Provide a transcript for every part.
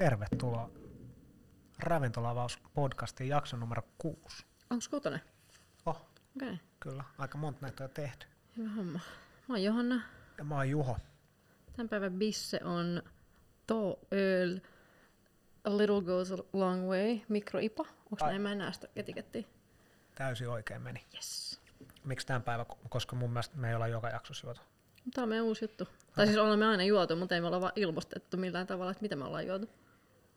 Tervetuloa Ravintolavaus-podcastin jakso numero kuusi. Onko kuutonen? Oh, Okei, okay. kyllä. Aika monta näitä on tehty. hyvä homma. Mä oon Johanna. Ja mä oon Juho. Tämän päivän bisse on To Öl A Little Goes a Long Way, mikroipa. Onko näin? Mä en näe sitä etikettiä. Täysin oikein meni. Yes. Miksi tämän päivän? Koska mun mielestä me ei olla joka jaksossa juotu. Tämä on meidän uusi juttu. Tai siis olemme aina juotu, mutta ei me olla vaan ilmoistettu millään tavalla, että mitä me ollaan juotu.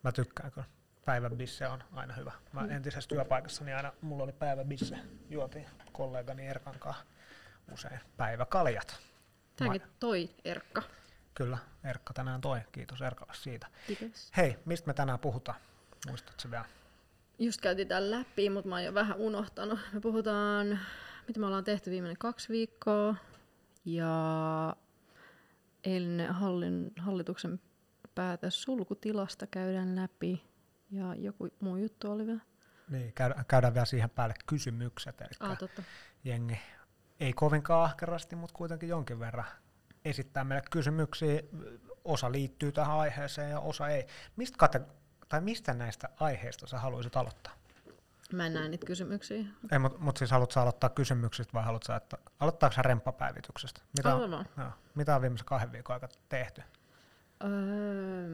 Mä tykkään kyllä. Päivän bisse on aina hyvä. Mä entisessä työpaikassani aina, mulla oli päivän bisse. Juotiin kollegani Erkan kanssa usein päiväkaljat. Tämäkin toi Erkka. Kyllä, Erkka tänään toi. Kiitos Erkalle siitä. Kiitos. Hei, mistä me tänään puhutaan? Muistatko vielä? Just käytiin tämän läpi, mutta mä oon jo vähän unohtanut. Me puhutaan, mitä me ollaan tehty viimeinen kaksi viikkoa. Ja eilinen hallin, hallituksen päätös sulkutilasta käydään läpi. Ja joku muu juttu oli vielä. Niin, käydään, käydään vielä siihen päälle kysymykset. Eli Ah, totta. jengi ei kovinkaan ahkerasti, mutta kuitenkin jonkin verran esittää meille kysymyksiä. Osa liittyy tähän aiheeseen ja osa ei. Mistä, kate- tai mistä näistä aiheista sä haluaisit aloittaa? Mä en näe niitä kysymyksiä. Ei, mutta mut siis haluatko aloittaa kysymyksistä vai haluatko että aloittaako sä remppapäivityksestä? Mitä on, joo, mitä on viimeisen kahden viikon aikana tehty? Öö,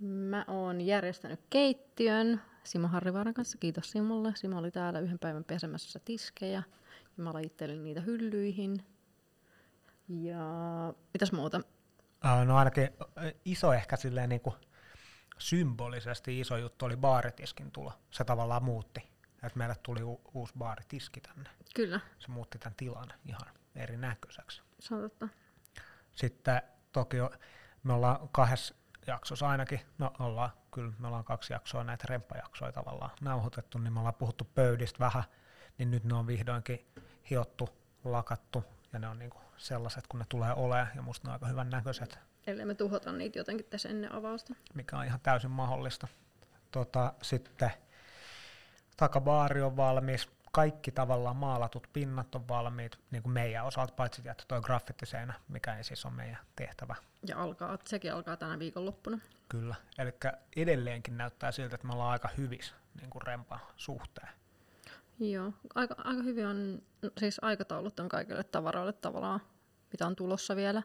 mä oon järjestänyt keittiön Simo Harrivaaran kanssa. Kiitos Simolle. Simo oli täällä yhden päivän pesemässä tiskejä. Ja mä lajittelin niitä hyllyihin. Ja mitäs muuta? No ainakin iso ehkä silleen niin kuin symbolisesti iso juttu oli baaritiskin tulo. Se tavallaan muutti. Että meille tuli u- uusi baaritiski tänne. Kyllä, Se muutti tämän tilan ihan erinäköiseksi. se on totta. Sitten toki me ollaan kahdessa jaksossa ainakin, no ollaan, kyllä me ollaan kaksi jaksoa näitä remppajaksoja tavallaan nauhoitettu, niin me ollaan puhuttu pöydistä vähän, niin nyt ne on vihdoinkin hiottu, lakattu, ja ne on niinku sellaiset, kun ne tulee olemaan, ja musta ne on aika hyvän näköiset, Ellei me tuhota niitä jotenkin tässä ennen avausta. mikä on ihan täysin mahdollista. Tota, sitten takabaari on valmis, kaikki tavallaan maalatut pinnat on valmiit, niin kuin meidän osalta, paitsi että tuo graffitiseinä, mikä ei siis ole meidän tehtävä. Ja alkaa, sekin alkaa tänä viikonloppuna. Kyllä, eli edelleenkin näyttää siltä, että me ollaan aika hyvissä niin kuin rempan suhteen. Joo, aika, aika hyvin on, no, siis aikataulut on kaikille tavaroille tavallaan, mitä on tulossa vielä.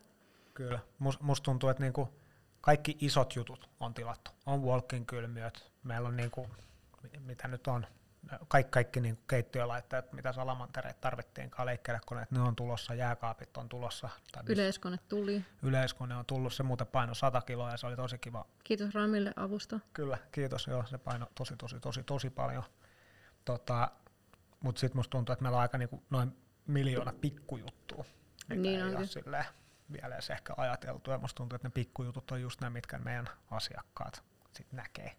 Kyllä, Mus, musta tuntuu, että niinku kaikki isot jutut on tilattu. On walking kylmiöt, meillä on niinku, mi- mitä nyt on, kaikki, kaikki niinku keittiölaitteet, mitä salamantereet tarvittiinkaan, leikkelekoneet, ne on tulossa, jääkaapit on tulossa. Tai Yleiskone tuli. yleiskone on tullut, se muuten paino 100 kiloa ja se oli tosi kiva. Kiitos Ramille avusta. Kyllä, kiitos, joo, se paino tosi, tosi, tosi, tosi paljon. Tota, Mutta sitten musta tuntuu, että meillä on aika niinku noin miljoona pikkujuttua, mikä Niin ei ole onkin. silleen vielä edes ehkä ajateltu. Ja musta tuntuu, että ne pikkujutut on just ne, mitkä meidän asiakkaat sit näkee.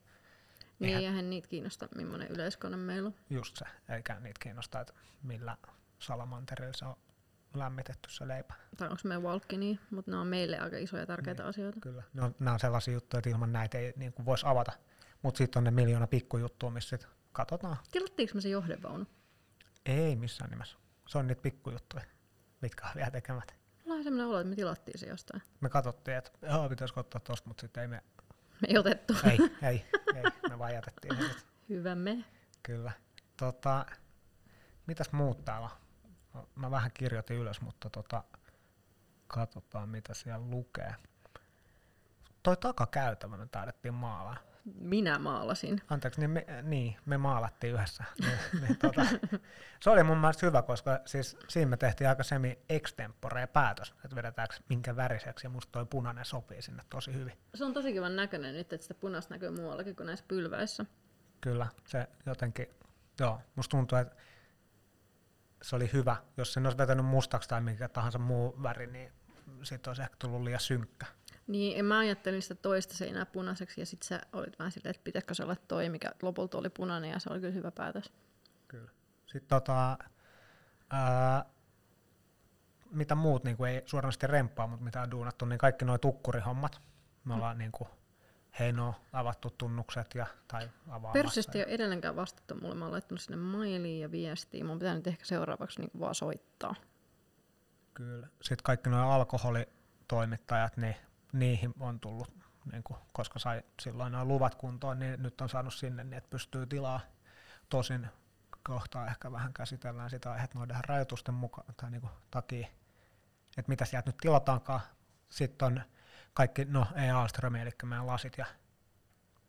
Niin, Eihän- eihän niitä kiinnosta, millainen yleiskone meillä on. Just se, eikä niitä kiinnostaa, että millä salamanterilla se on lämmitetty se leipä. Tai onko meidän walkki niin, mutta ne on meille aika isoja tärkeitä Niin. asioita. Kyllä, ne on, nämä on sellaisia juttuja, että ilman näitä ei niin voisi avata. Mutta sitten on ne miljoona pikkujuttua, missä sit katsotaan. Tilattiinko me se johdevaunu? Ei missään nimessä. Se on niitä pikkujuttuja, mitkä on vielä tekemättä. Mulla on sellainen olo, että me tilattiin se jostain. Me katsottiin, että joo, pitäisikö ottaa tosta, mutta sitten ei me, Me ei otettu. ei, ei, ei, me vaan jätettiin ne sit. Hyvä me. Kyllä. Tota, mitäs muut täällä Mä vähän kirjoitin ylös, mutta tota, katsotaan mitä siellä lukee. Toi takakäytävä me taidettiin maalaa. Minä maalasin. Anteeksi, niin me, niin, me maalattiin yhdessä. niin, niin, tota, se oli mun mielestä hyvä, koska siis siinä me tehtiin aika semi extempore päätös, että vedetäänkö minkä väriseksi, ja musta toi punainen sopii sinne tosi hyvin. Se on tosi kivan näköinen nyt, että sitä punaista näkyy muuallakin kuin näissä pylväissä. Kyllä, se jotenkin, joo, musta tuntuu, että se oli hyvä. Jos sen olisi vetänyt mustaksi tai mikä tahansa muu väri, niin siitä olisi ehkä tullut liian synkkä. Niin, en mä ajattelin sitä toista seinää punaiseksi ja sit sä olit vähän silleen, että pitäisikö se olla toi, mikä lopulta oli punainen ja se oli kyllä hyvä päätös. Kyllä. Sitten tota, ää, mitä muut niin kuin ei suoranaisesti remppaa, mutta mitä on duunattu, niin kaikki nuo tukkurihommat. Me ollaan niin kuin Heino avattu tunnukset ja, tai avaamassa. Pörssistä ei ole edelleenkään vastattu mulle. Mä oon laittanut sinne mailiin ja viestiin. Mun pitää nyt ehkä seuraavaksi niin vaan soittaa. Kyllä. Sitten kaikki nuo alkoholitoimittajat, niin niihin on tullut niin kuin, koska sai silloin nämä luvat kuntoon, niin nyt on saanut sinne, niin että pystyy tilaa. Tosin kohtaa ehkä vähän käsitellään sitä aihetta noiden rajoitusten mukaan tai niin kuin, takia, että mitä sieltä nyt tilataankaan. Sitten on kaikki, no ei Alström, eli meidän lasit ja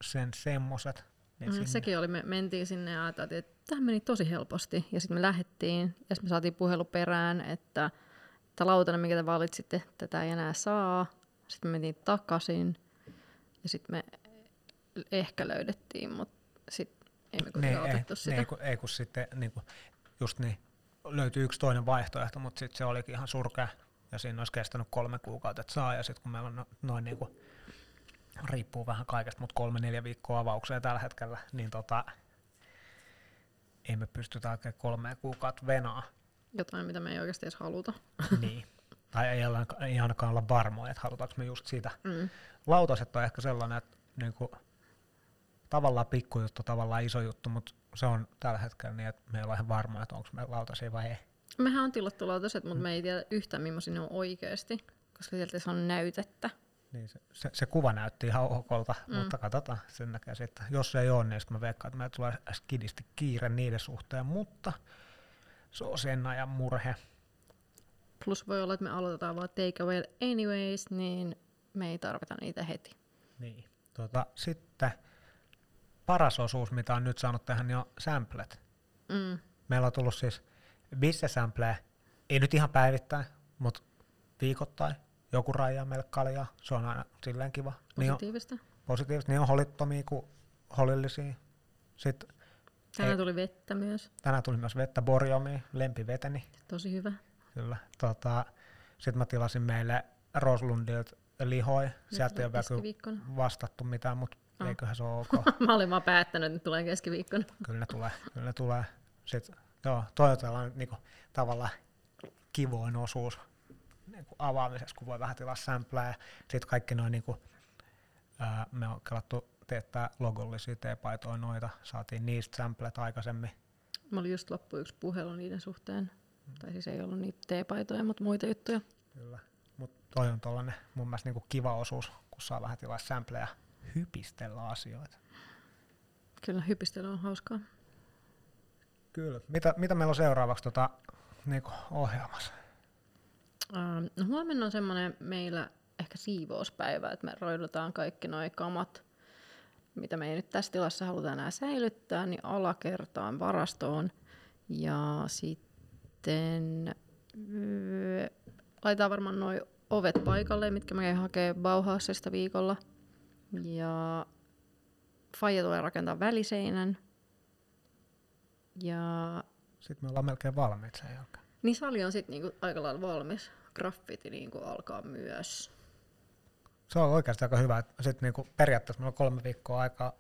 sen semmoset. Niin mm, sekin oli, me mentiin sinne ja ajateltiin, että tämä meni tosi helposti. Ja sitten me lähdettiin ja sitten me saatiin puhelu perään, että tämä lautanen, mikä te valitsitte, tätä ei enää saa. Sitten me mentiin takaisin ja sitten me ehkä löydettiin, mutta sitten ei me kuitenkaan niin, otettu ei, sitä. Ei, kun, ei kun sitten niin kuin, just niin, löytyi yksi toinen vaihtoehto, mutta sitten se olikin ihan surkea ja siinä olisi kestänyt kolme kuukautta, että saa ja sitten kun meillä on no, noin niin kuin, riippuu vähän kaikesta, mutta kolme neljä viikkoa avauksia tällä hetkellä, niin tota, ei me pystytä oikein kolmea kuukautta venaa. Jotain, mitä me ei oikeasti edes haluta. niin. Tai ei, ei ainakaan olla varmoja, että halutaanko me just sitä. Mm. Lautaset on ehkä sellainen, että niinku, tavallaan pikkujuttu, tavallaan iso juttu, mutta se on tällä hetkellä niin, että me ei ole ihan varmoja, että onko me lautasia vai ei. Mehän on tilattu lautaset, mutta mm. me ei tiedä yhtään, millaisia ne on oikeasti, koska sieltä se on näytettä. Niin se, se, se, kuva näytti ihan okolta, mm. mutta katsotaan sen näkee sitten. Jos se ei ole, niin sitten mä veikkaan, että meillä tulee skidisti kiire niiden suhteen, mutta se on sen ajan murhe. Plus voi olla, että me aloitetaan vaan take away anyways, niin me ei tarvita niitä heti. Niin. Tota, sitten paras osuus, mitä on nyt saanut tähän, niin on samplet. Mm. Meillä on tullut siis bisse sampleja, ei nyt ihan päivittäin, mutta viikoittain joku rajaa meille kaljaa, se on aina silleen kiva. Positiivista. Niin on, positiivista, niin on holittomia kuin holillisia. Sitten Tänään tuli vettä myös. Tänään tuli myös vettä, borjomi, lempiveteni. Tosi hyvä. Kyllä. Tota, Sitten mä tilasin meille Roslundilta lihoi. Sieltä ei ole vielä vastattu mitään, mutta oh. eiköhän se ole ok. mä olin vaan päättänyt, että ne tulee keskiviikkona. kyllä ne tulee, kyllä ne tulee. Sitten, joo, toivotellaan niinku, tavallaan kivoin osuus niinku, avaamisessa, kun voi vähän tilaa sämplää. Sitten kaikki noin, niinku, ää, me on kelattu teettää logollisia teepaitoja noita, saatiin niistä samplet aikaisemmin. Mä olin just loppu yksi puhelu niiden suhteen. Tai siis ei ollut niitä teepaitoja, mutta muita juttuja. Kyllä. Mutta toi on tollanen mun mielestä niinku kiva osuus, kun saa vähän tilaa sampleja hypistellä asioita. Kyllä, hypistely on hauskaa. Kyllä. Mitä, mitä meillä on seuraavaksi tota, niinku ohjelmassa? Ähm, no huomenna on semmoinen meillä ehkä siivouspäivä, että me roidutaan kaikki nuo kamat mitä me ei nyt tässä tilassa haluta enää säilyttää, niin alakertaan varastoon. Ja sitten öö, laitetaan varmaan noin ovet paikalle, mitkä mä käyn hakee Bauhausista viikolla. Ja Faija tulee rakentaa väliseinän. Ja... Sitten me ollaan melkein valmiit sen jälkeen. Niin sali on sitten niinku aika lailla valmis. Graffiti niinku alkaa myös se on oikeasti aika hyvä. Sitten niinku periaatteessa meillä on kolme viikkoa aikaa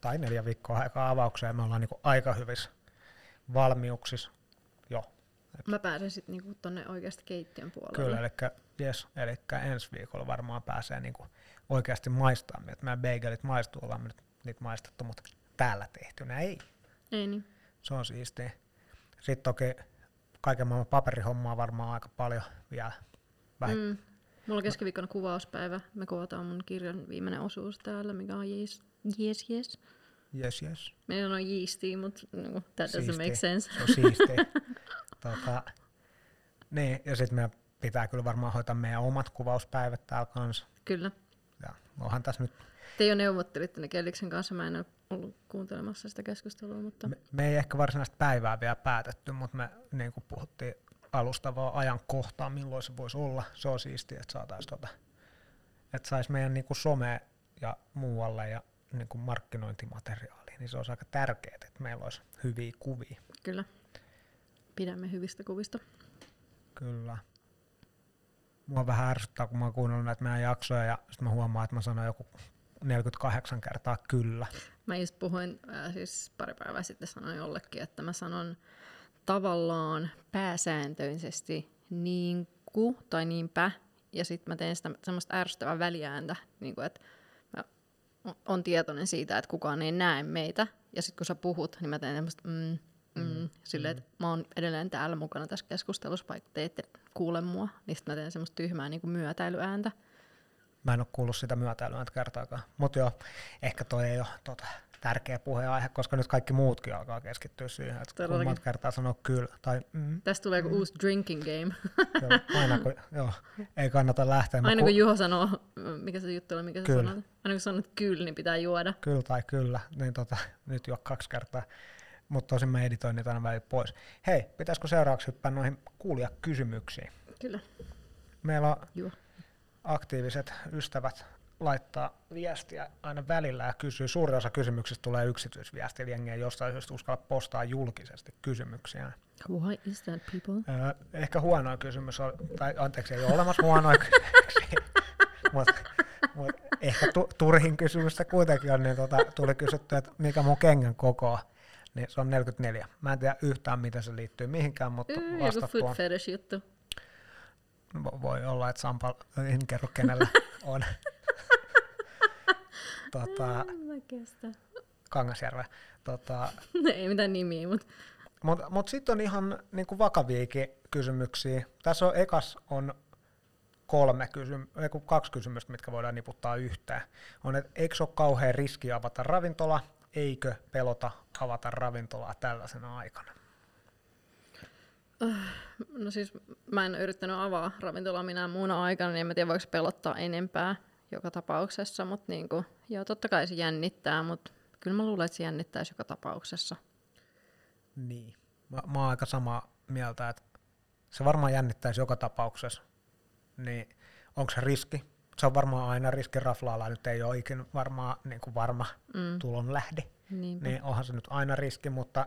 tai neljä viikkoa aikaa avaukseen ja me ollaan niinku aika hyvissä valmiuksissa. Mä pääsen sitten niinku tonne oikeasti keittiön puolelle. Kyllä, eli, yes, eli ensi viikolla varmaan pääsee niinku oikeasti maistamaan. Että meidän bagelit maistuu, ollaan nyt niitä maistettu, mutta täällä tehtynä ei. Ei niin. Se on siistiä. Sitten toki kaiken maailman paperihommaa varmaan aika paljon vielä. Vähän mm. Mulla on keskiviikkona kuvauspäivä. Me kuvataan mun kirjan viimeinen osuus täällä, mikä on yes, yes. yes. Yes, yes. Meillä on yeastia, mutta no, that doesn't make sense. Se on siistiä. tota, niin, ja sitten meidän pitää kyllä varmaan hoitaa meidän omat kuvauspäivät täällä kanssa. Kyllä. Ja onhan tässä nyt... Te jo neuvottelitte ne Kelliksen kanssa, mä en ole ollut kuuntelemassa sitä keskustelua, mutta... Me, me ei ehkä varsinaista päivää vielä päätetty, mutta me niin kuin puhuttiin alustavaa ajankohtaa, milloin se voisi olla. Se on siistiä, että saataisiin tota, että saisi meidän niin kuin some ja muualle ja niin kuin markkinointimateriaalia, niin se olisi aika tärkeää, että meillä olisi hyviä kuvia. Kyllä. Pidämme hyvistä kuvista. Kyllä. Mua vähän ärsyttää, kun mä oon kuunnellut näitä meidän jaksoja ja sitten mä huomaan, että mä sanon joku 48 kertaa kyllä. Mä just puhuin, äh, siis pari päivää sitten sanoin jollekin, että mä sanon tavallaan pääsääntöisesti niin ku tai niinpä, ja sitten mä teen sitä semmoista ärsyttävää väliääntä, niin kuin, että mä on tietoinen siitä, että kukaan ei näe meitä, ja sitten kun sä puhut, niin mä teen semmoista mm, mm, mm, silleen, että mä oon edelleen täällä mukana tässä keskustelussa, vaikka te ette kuule mua, niin sitten mä teen semmoista tyhmää niin kuin myötäilyääntä. Mä en ole kuullut sitä myötäilyä kertaakaan. Mutta joo, ehkä toi ei ole tota, tärkeä puheenaihe, koska nyt kaikki muutkin alkaa keskittyä siihen, että Todellakin. kun monta kertaa sanoo kyllä tai mm, Tästä tulee joku uusi drinking game. joo, aina kun, joo, ei kannata lähteä. Mä Aina ku- kun Juho sanoo, mikä se juttu oli, mikä se Kyllä. sanoo? Aina kun sanot kyllä, niin pitää juoda. kyllä tai kyllä, niin tota, nyt jo kaksi kertaa. Mutta tosin mä editoin niitä aina välillä pois. Hei, pitäisikö seuraavaksi hyppää noihin kuulijakysymyksiin? Kyllä. Meillä on Juo. aktiiviset ystävät laittaa viestiä aina välillä ja kysyy. Suuri osa kysymyksistä tulee yksityisviestiä, eli jengi ei jostain syystä uskalla postaa julkisesti kysymyksiä. Why is that people? Öö, ehkä huonoa kysymys on, tai anteeksi, ei ole olemassa huonoja kysymyksiä, mutta mut ehkä tu, turhin kysymystä kuitenkin on, niin tota, tuli kysytty, että mikä mun kengän koko on, niin se on 44. Mä en tiedä yhtään, miten se liittyy mihinkään, mutta Yy, joku vastattu foot fetish juttu. Vo- Voi olla, että Sampa, en kerro kenellä on. tota, kestä. Kangasjärve. Tota, Ei mitään nimiä, mutta Mutta mut sitten on ihan niinku vakaviakin kysymyksiä. Tässä on ekas on kolme kysym- kaksi kysymystä, mitkä voidaan niputtaa yhteen. On, että eikö ole kauhean riski avata ravintola, eikö pelota avata ravintolaa tällaisena aikana? no siis mä en yrittänyt avaa ravintolaa minä muuna aikana, niin en mä tiedä voiko pelottaa enempää joka tapauksessa, mutta niinku, joo totta kai se jännittää, mutta kyllä mä luulen, että se jännittäisi joka tapauksessa. Niin. Mä, mä oon aika samaa mieltä, että se varmaan jännittäisi joka tapauksessa. Niin onko se riski? Se on varmaan aina riski. Raflaalla nyt ei ole ikinä varmaan niin kuin varma Mm. tulon lähde. Niinpä. niin onhan se nyt aina riski, mutta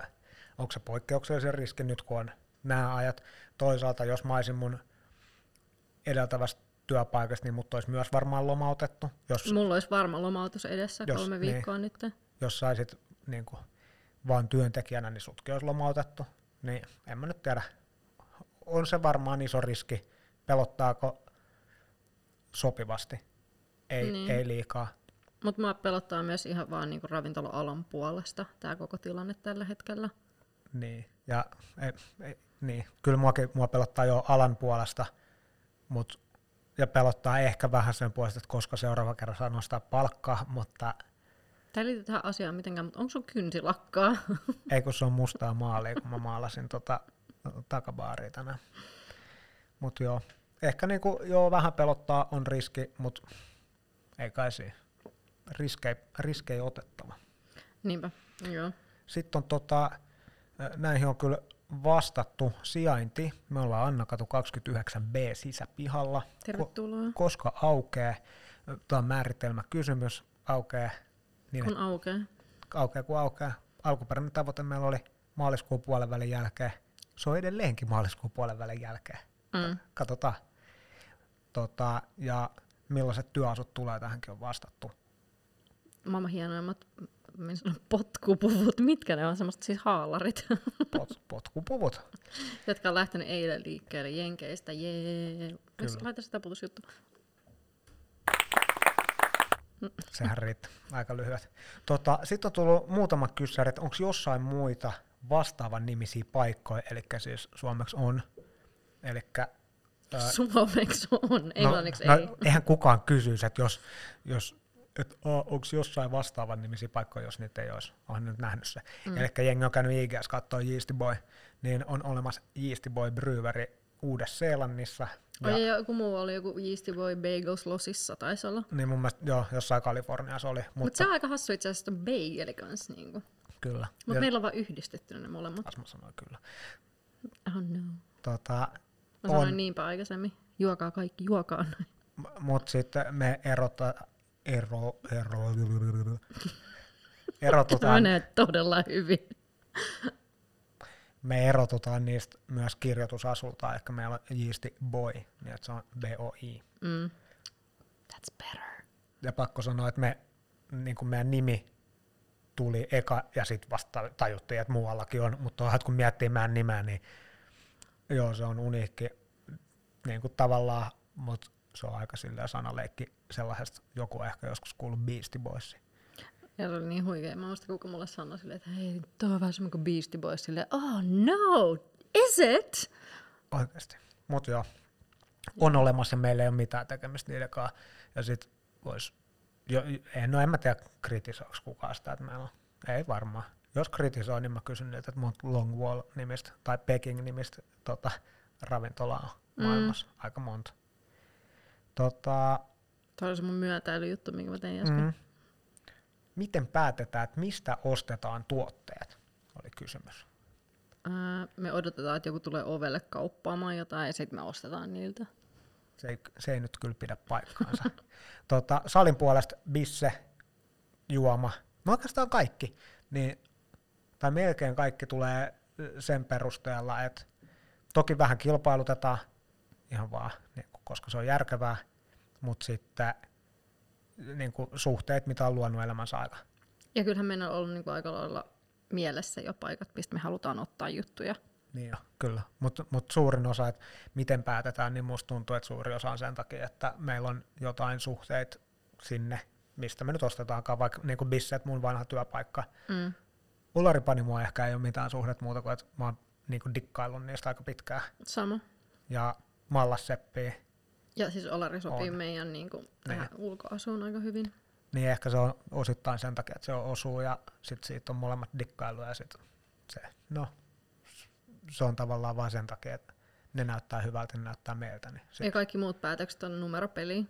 onko se poikkeuksellisen riski nyt, kun on nämä ajat. Toisaalta, jos mä olisin mun edeltävästä työpaikasta, niin mut olisi myös varmaan lomautettu, jos, Mulla olisi varma lomautus edessä Jos- kolme niin. viikkoa nyt. jos saisit niin kuin, vaan työntekijänä, niin sutkin olisi lomautettu. Niin en mä nyt tiedä. On se varmaan iso riski. Pelottaako sopivasti? Ei, Niin. ei liikaa. Mutta mua pelottaa myös ihan vaan niinku ravintola-alan puolesta tämä koko tilanne tällä hetkellä. Niin, ja ei, ei, niin. kyllä muakin, mua pelottaa jo alan puolesta, mut, ja pelottaa ehkä vähän sen puolesta, että koska seuraava kerran saa nostaa palkkaa, mutta Tämä ei liity tähän asiaan mitenkään, mutta onko sun kynsilakkaa? ei kun se on mustaa maalia, kun mä maalasin tota takabaaria tänään. Mutta joo, ehkä niinku, joo, vähän pelottaa, on riski, mutta ei kai siinä. Riskei, riskei otettava. Niinpä, joo. Sitten on tota, näihin on kyllä vastattu sijainti. Me ollaan Annakatu 29b sisäpihalla. Ko- Tervetuloa. koska aukeaa, tämä on määritelmäkysymys, aukeaa niin, Kun aukeaa. aukeaa kun aukeaa. Alkuperäinen tavoite meillä oli maaliskuun puolen välin jälkeen. Se on edelleenkin maaliskuun puolen välin jälkeen. Mm. Katsotaan. Tota, ja millaiset työasut tulee, tähänkin on vastattu. Maailman hienoimmat potkupuvut, mitkä ne on, semmoista siis haalarit, Pot, potkupuvut. jotka on lähtenyt eilen liikkeelle Jenkeistä. Jee. Laita sitä taputusjuttu. Sehän riittää. Aika lyhyet. Tota, Sitten on tullut muutama kyssäri, että onko jossain muita vastaavan nimisiä paikkoja, eli siis suomeksi on. Eli Suomeksi on, englanniksi no, ei. No, eihän kukaan kysyisi, että jos, jos et, onko jossain vastaavan nimisiä paikkoja, jos niitä ei olisi. Olen nyt nähnyt se. Mm. Eli jengi on käynyt IGS katsoa Yeasty Boy, niin on olemassa Yeasty Boy Brewery Uudessa-Seelannissa. Ja joku muu oli joku Yeasty Boy Bagels Losissa taisi olla. Niin mun mielestä, joo, jossain Kaliforniassa oli. Mutta Mutta se on aika hassu itse asiassa bageli kanssa. Niinku. kyllä. Mutta meillä on vaan yhdistetty ne molemmat. Asma sanoi kyllä. Oh no. Tota, Mä sanoin on, niinpä aikaisemmin. Juokaa kaikki, juokaa noin. mutta sitten me erota, ero, ero, erotutaan, Menee todella hyvin. me erotutaan niistä myös kirjoitusasulta, eli meillä on Yeasty Boy, niin että se on B-O-I. Mm. That's better. Ja pakko sanoa, että me, niin kuin meidän nimi tuli eka ja sitten vasta tajuttiin, että muuallakin on, mutta onhan, kun miettii meidän nimeä, niin joo, se on uniikki niin kuin tavallaan, mutta se on aika silleen sanaleikki sellaisesta, joku ehkä joskus kuullut Beastie Boys. Ja se oli niin huikea. Mä muistan, kuka mulle sanoi silleen, että hei, tuo on vähän semmoinen kuin Beastie Boys. Silleen, oh no, is it? Oikeasti. Mutta joo, on olemassa ja meillä ei ole mitään tekemistä niiden kanssa. Ja sitten vois, jo, en, no en mä tiedä kritisoiko kukaan sitä, että meillä on, ei varmaan. Jos kritisoi, niin mä kysyn niiltä, että monta Longwall nimistä tai Peking nimistä tota, ravintolaa on maailmassa. Mm. Aika monta. Tota, Tämä oli se mun myötäilyjuttu, minkä mä tein äsken. Mm. Miten päätetään, että mistä ostetaan tuotteet, oli kysymys. Ää, me odotetaan, että joku tulee ovelle kauppaamaan jotain ja sitten me ostetaan niiltä. Se ei, se ei nyt kyllä pidä paikkaansa. tota, salin puolesta bisse, juoma, no oikeastaan kaikki, niin, tai melkein kaikki tulee sen perusteella, että toki vähän kilpailutetaan ihan vaan, niin, koska se on järkevää, mutta sitten niin kuin suhteet, mitä on luonut elämänsä aika. Ja kyllähän meillä on ollut niin kuin aika lailla mielessä jo paikat, mistä me halutaan ottaa juttuja. Niin jo, kyllä. Mutta mut suurin osa, että miten päätetään, niin musta tuntuu, että suuri osa on sen takia, että meillä on jotain suhteet sinne, mistä me nyt ostetaankaan, vaikka niin kuin Bisset, mun vanha työpaikka. Mm. Mua ehkä ei ole mitään suhdet muuta kuin, että mä oon niin kuin dikkaillut niistä aika pitkään. Sama. Ja Mallasseppiä. Ja siis Olari sopii on. meidän niin tähän niin. ulkoasuun aika hyvin. Niin ehkä se on osittain sen takia, että se on osuu ja sitten siitä on molemmat dikkailu ja sitten se, no, se on tavallaan vain sen takia, että ne näyttää hyvältä, ne näyttää meiltä. Niin sit. Ja kaikki muut päätökset on numeropeli,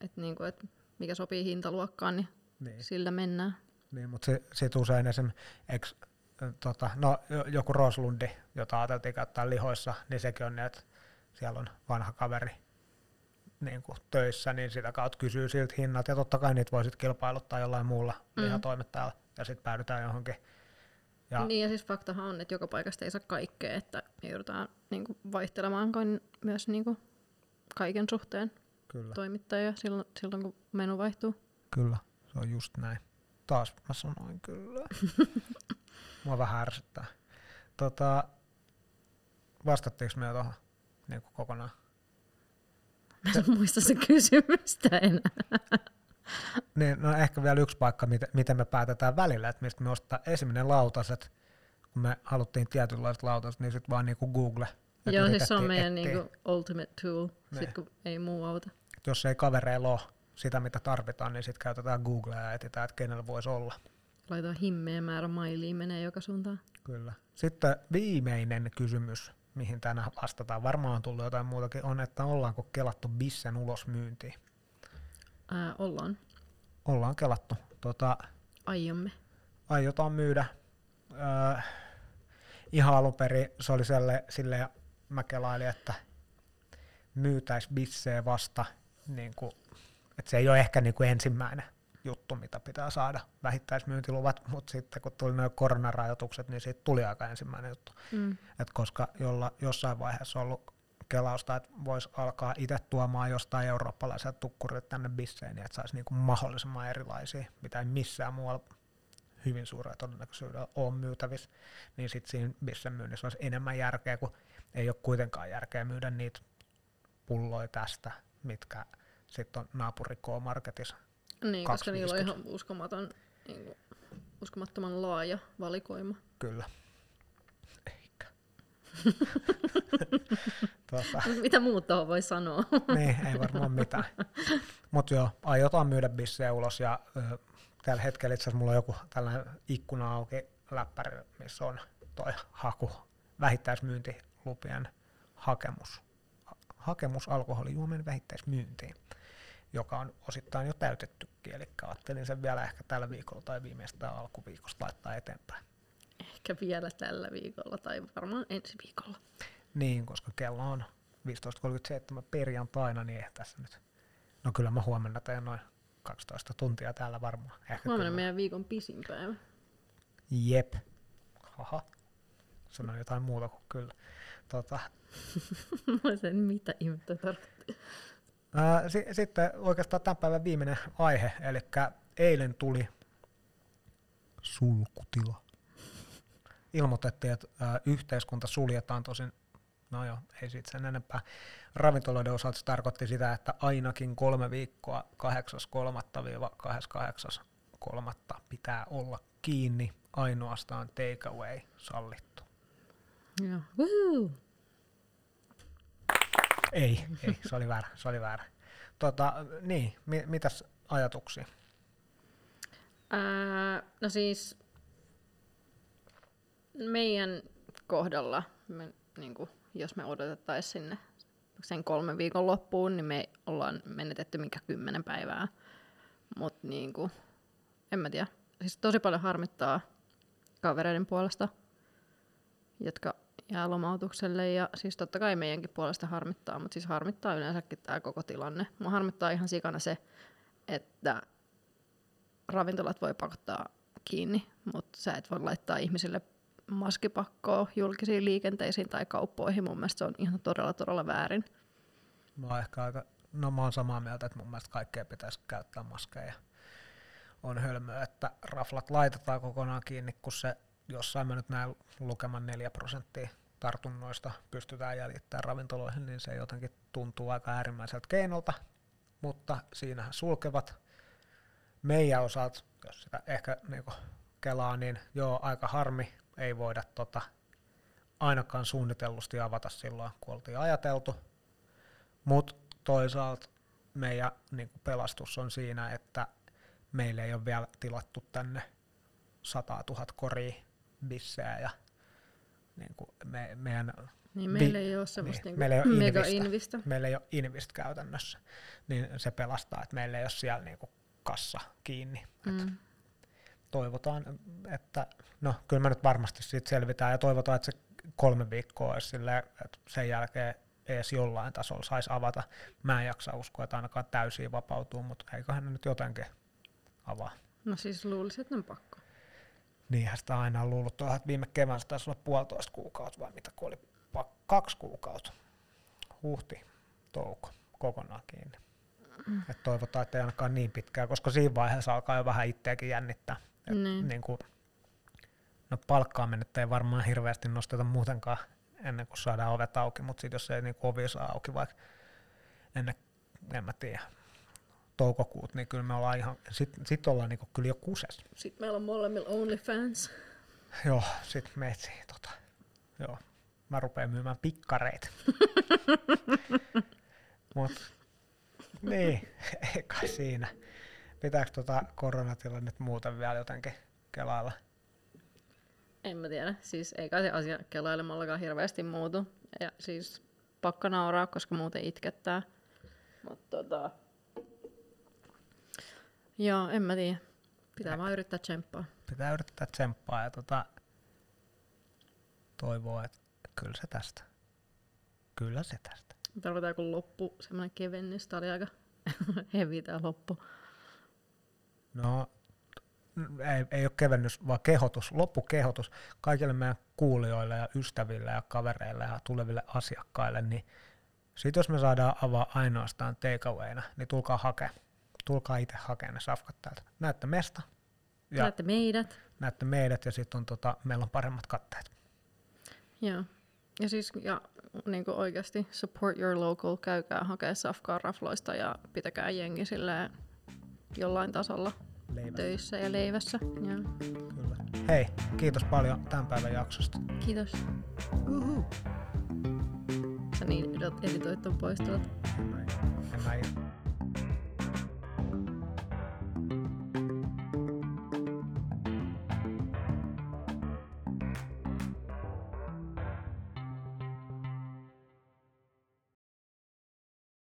että niinku, et mikä sopii hintaluokkaan, niin, niin. sillä mennään. Niin, mutta sitten usein esimerkiksi, tota, no, joku Roslundi, jota ajateltiin käyttää lihoissa, niin sekin on niin, että siellä on vanha kaveri, niin kuin töissä, niin sitä kautta kysyy siltä hinnat, ja totta kai niitä voisit kilpailuttaa jollain muulla mm. lihatoimittajalla, ja sitten päädytään johonkin. Ja niin, ja siis faktahan on, että joka paikasta ei saa kaikkea, että me joudutaan niin kuin, vaihtelemaan myös niin kuin, kaiken suhteen Kyllä. toimittajia silloin, silloin, kun menu vaihtuu. Kyllä, se on just näin. Taas mä sanoin kyllä. Mua vähän ärsyttää. Tota, vastattiinko me jo tuohon niin kokonaan? Mä en muista se kysymystä enää. Niin, no ehkä vielä yksi paikka, miten, miten me päätetään välillä, että mistä me ostaa ensimmäinen lautaset, kun me haluttiin tietynlaiset lautaset, niin sitten vaan niinku Google. Joo, siis se on meidän niinku ultimate tool, niin. sit kun ei muu auta. Jos ei kavereilla ole sitä, mitä tarvitaan, niin sitten käytetään Googlea ja etsitään, että kenellä voisi olla. Laitetaan himmeä määrä mailia, menee joka suuntaan. Kyllä. Sitten viimeinen kysymys mihin tänään vastataan, varmaan on tullut jotain muutakin, on, että ollaanko kelattu bissen ulosmyyntiin? Ää, ollaan. Ollaan kelattu. Tota, Aiomme. Aiotaan myydä. Äh, ihan alun perin se oli selle, silleen, mä kelailin, että myytäis bissee vasta, niin kuin, että se ei ole ehkä niin kuin ensimmäinen juttu, mitä pitää saada vähittäismyyntiluvat, mutta sitten kun tuli nuo koronarajoitukset, niin siitä tuli aika ensimmäinen juttu. Mm. Et koska jolla jossain vaiheessa on ollut kelausta, että voisi alkaa itse tuomaan jostain eurooppalaisia tukkurit tänne bisseen, niin että saisi niinku mahdollisimman erilaisia, mitä ei missään muualla hyvin suurella todennäköisyydellä ole myytävissä, niin sitten siinä bissen myynnissä olisi enemmän järkeä, kun ei ole kuitenkaan järkeä myydä niitä pulloja tästä, mitkä sitten on naapuri K-Marketissa niin, koska niillä on ihan uskomaton, niin kuin, uskomattoman laaja valikoima. Kyllä. Eikä. tuota. Mitä muuta voi sanoa? niin, ei varmaan mitään. Mutta joo, aiotaan myydä bissejä ulos ja ö, tällä hetkellä itse asiassa mulla on joku tällainen ikkuna auki läppäri, missä on toi haku, vähittäismyyntilupien hakemus. Hakemus alkoholijuomien vähittäismyyntiin joka on osittain jo täytettykin, eli ajattelin sen vielä ehkä tällä viikolla tai viimeistään alkuviikosta laittaa eteenpäin. Ehkä vielä tällä viikolla tai varmaan ensi viikolla. Niin, koska kello on 15.37 perjantaina, niin ehkä tässä nyt. No kyllä mä huomenna teen noin 12 tuntia täällä varmaan. Ehkä huomenna kyllä. meidän viikon pisin päivä. Jep. Haha. Sanoin jotain muuta kuin kyllä. Tota. mä sen mitä ihmettä tarkoittaa. Sitten oikeastaan tämän päivän viimeinen aihe, eli eilen tuli sulkutila. Ilmoitettiin, että yhteiskunta suljetaan tosin, no joo, ei siitä sen enempää. Ravintoloiden osalta se tarkoitti sitä, että ainakin kolme viikkoa 8.3.-28.3. pitää olla kiinni, ainoastaan takeaway sallittu. Joo. Woohoo! Ei, ei, se oli väärä, se oli väärä. Tota, niin, mi- mitäs ajatuksia? Ää, no siis meidän kohdalla, me, niin kuin, jos me odotettaisiin sinne sen kolmen viikon loppuun, niin me ollaan menetetty minkä kymmenen päivää. Mutta niin kuin, en mä tiedä. Siis tosi paljon harmittaa kavereiden puolesta, jotka jää lomautukselle. Ja siis totta kai meidänkin puolesta harmittaa, mutta siis harmittaa yleensäkin tämä koko tilanne. Mua harmittaa ihan sikana se, että ravintolat voi pakottaa kiinni, mutta sä et voi laittaa ihmisille maskipakkoa julkisiin liikenteisiin tai kauppoihin. Mun mielestä se on ihan todella, todella väärin. Mä oon ehkä aika, no mä oon samaa mieltä, että mun mielestä kaikkea pitäisi käyttää maskeja. On hölmöä, että raflat laitetaan kokonaan kiinni, kun se jossain mä nyt näin lukeman 4 prosenttia tartunnoista pystytään jäljittämään ravintoloihin, niin se jotenkin tuntuu aika äärimmäiseltä keinolta, mutta siinähän sulkevat meidän osalta, jos sitä ehkä niin kelaa, niin joo, aika harmi, ei voida tota, ainakaan suunnitellusti avata silloin, kun oltiin ajateltu, mutta toisaalta meidän niin pelastus on siinä, että meille ei ole vielä tilattu tänne 100 000 koria bissejä ja niin kuin me, meidän niin meillä ei ole semmoista niin, meillä ei ole mega invistä. invistä. Meillä ei ole invist käytännössä, niin se pelastaa, että meillä ei ole siellä niin kuin kassa kiinni. Mm. toivotaan, että no kyllä me nyt varmasti siitä selvitään ja toivotaan, että se kolme viikkoa olisi silleen, että sen jälkeen edes jollain tasolla saisi avata. Mä en jaksa uskoa, että ainakaan täysin vapautuu, mutta eiköhän ne nyt jotenkin avaa. No siis luulisin, että on pakko. Niinhän sitä aina on luullut tuohon, että viime keväänä taisi olla puolitoista kuukautta vai mitä, kun oli kaksi kuukautta. Huhti, touko, kokonaan kiinni. Mm. Et toivotaan, että ei ainakaan niin pitkään, koska siinä vaiheessa alkaa jo vähän itseäkin jännittää. Et niin. Niin kuin, no palkkaaminen ei varmaan hirveästi nosteta muutenkaan ennen kuin saadaan ovet auki, mutta sitten jos ei niin ovi saa auki vaikka ennen, en mä tiedä, toukokuut, niin kyllä me ollaan ihan, sit, sit ollaan niin kyllä jo kuses. Sitten meillä on molemmilla OnlyFans. Joo, sit me etsii tota, joo, mä rupean myymään pikkareita. Mut, niin, ei kai siinä. Pitääkö tota koronatilannetta muuten vielä jotenkin kelailla? En mä tiedä. Siis ei kai se asia kelailemallakaan hirveästi muutu. Ja siis pakko nauraa, koska muuten itkettää. Mutta tota... Joo, en mä tiedä. Pitää vaan yrittää tsemppaa. Pitää yrittää tsemppaa ja tota, toivoa, että kyllä se tästä. Kyllä se tästä. Tarvitaan joku loppu, semmoinen kevennys. Tää oli aika hevi tää loppu. No, ei, ei ole kevennys, vaan kehotus, loppukehotus kaikille meidän kuulijoille ja ystäville ja kavereille ja tuleville asiakkaille, niin sitten jos me saadaan avaa ainoastaan takeawayna, niin tulkaa hakea. Tulkaa itse hakemaan ne safkat täältä. Näette mesta. Ja näette meidät. Näette meidät ja sitten on tota, meillä on paremmat katteet. Joo. Ja siis ja, niin kuin oikeasti support your local, käykää hakea safkaa rafloista ja pitäkää jengi silleen jollain tasolla leivässä. töissä ja leivässä. Ja. Kyllä. Hei, kiitos paljon tämän päivän jaksosta. Kiitos. Uhu. Sä niin editoit ton pois tuolta. En mä, en mä